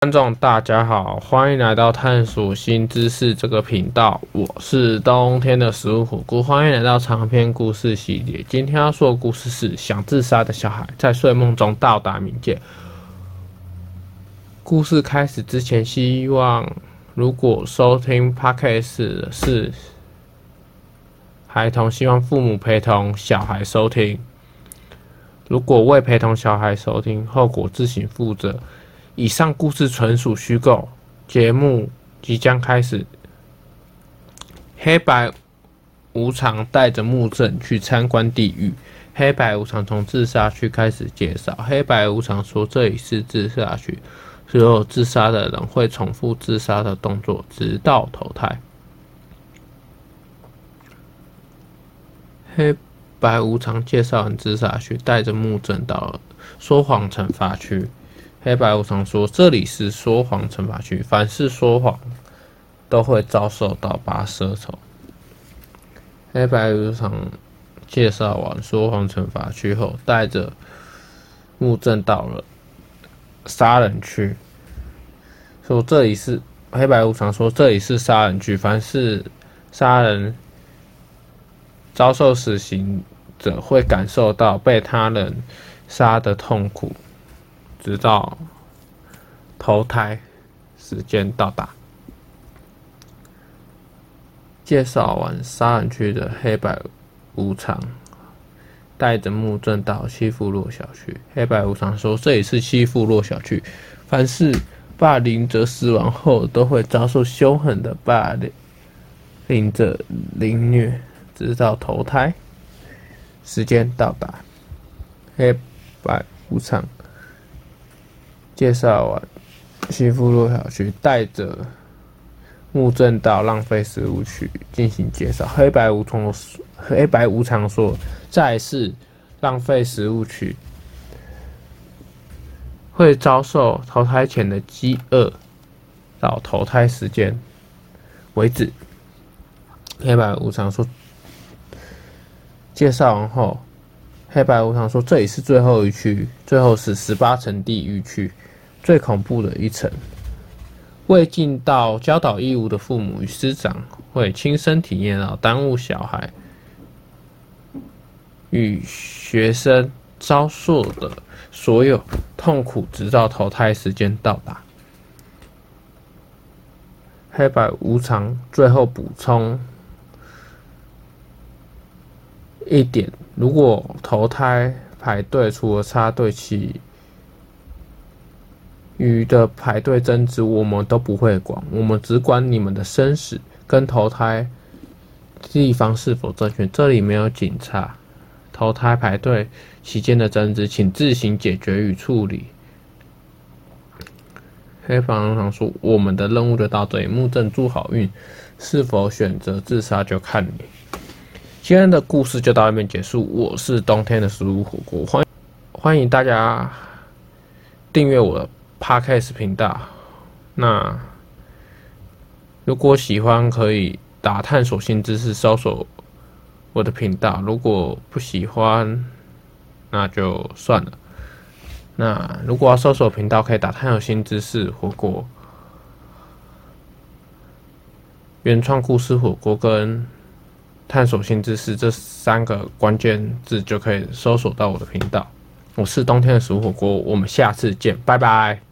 观众大家好，欢迎来到探索新知识这个频道。我是冬天的食物火锅，欢迎来到长篇故事系列。今天要说的故事是想自杀的小孩在睡梦中到达冥界。故事开始之前，希望如果收听 Podcast 的是孩童，希望父母陪同小孩收听。如果未陪同小孩收听，后果自行负责。以上故事纯属虚构。节目即将开始。黑白无常带着木镇去参观地狱。黑白无常从自杀区开始介绍。黑白无常说：“这里是自杀区，所有自杀的人会重复自杀的动作，直到投胎。”黑白无常介绍完自杀区，带着木镇到了说谎惩罚区。黑白无常说：“这里是说谎惩罚区，凡是说谎都会遭受到拔舌头。”黑白无常介绍完说谎惩罚区后，带着木正到了杀人区，说：“这里是黑白无常说这里是杀人区，凡是杀人遭受死刑者会感受到被他人杀的痛苦。”直到投胎时间到达。介绍完杀人区的黑白无常，带着木正到欺负弱小区。黑白无常说：“这里是欺负弱小区，凡是霸凌者死亡后，都会遭受凶狠的霸凌者凌虐，直到投胎时间到达。”黑白无常。介绍完西富路小区，带着木正到浪费食物区进行介绍。黑白无常黑白无常说：“再是浪费食物区，会遭受投胎前的饥饿，到投胎时间为止。”黑白无常说。介绍完后，黑白无常说：“这里是最后一区，最后是十八层地狱区。”最恐怖的一层，未尽到教导义务的父母与师长会亲身体验到耽误小孩与学生遭受的所有痛苦，直到投胎时间到达。黑白无常最后补充一点：如果投胎排队，除了插队器。鱼的排队争执，我们都不会管，我们只管你们的生死跟投胎地方是否正确。这里没有警察，投胎排队期间的争执，请自行解决与处理。黑白无常说：“我们的任务就到这里，木正祝好运，是否选择自杀就看你。”今天的故事就到这边结束。我是冬天的食物火锅，欢欢迎大家订阅我的。Podcast 频道，那如果喜欢可以打探索新知识，搜索我的频道。如果不喜欢，那就算了。那如果要搜索频道，可以打探索新知识火锅、原创故事火锅跟探索新知识这三个关键字，就可以搜索到我的频道。我是冬天的食物火锅，我们下次见，拜拜。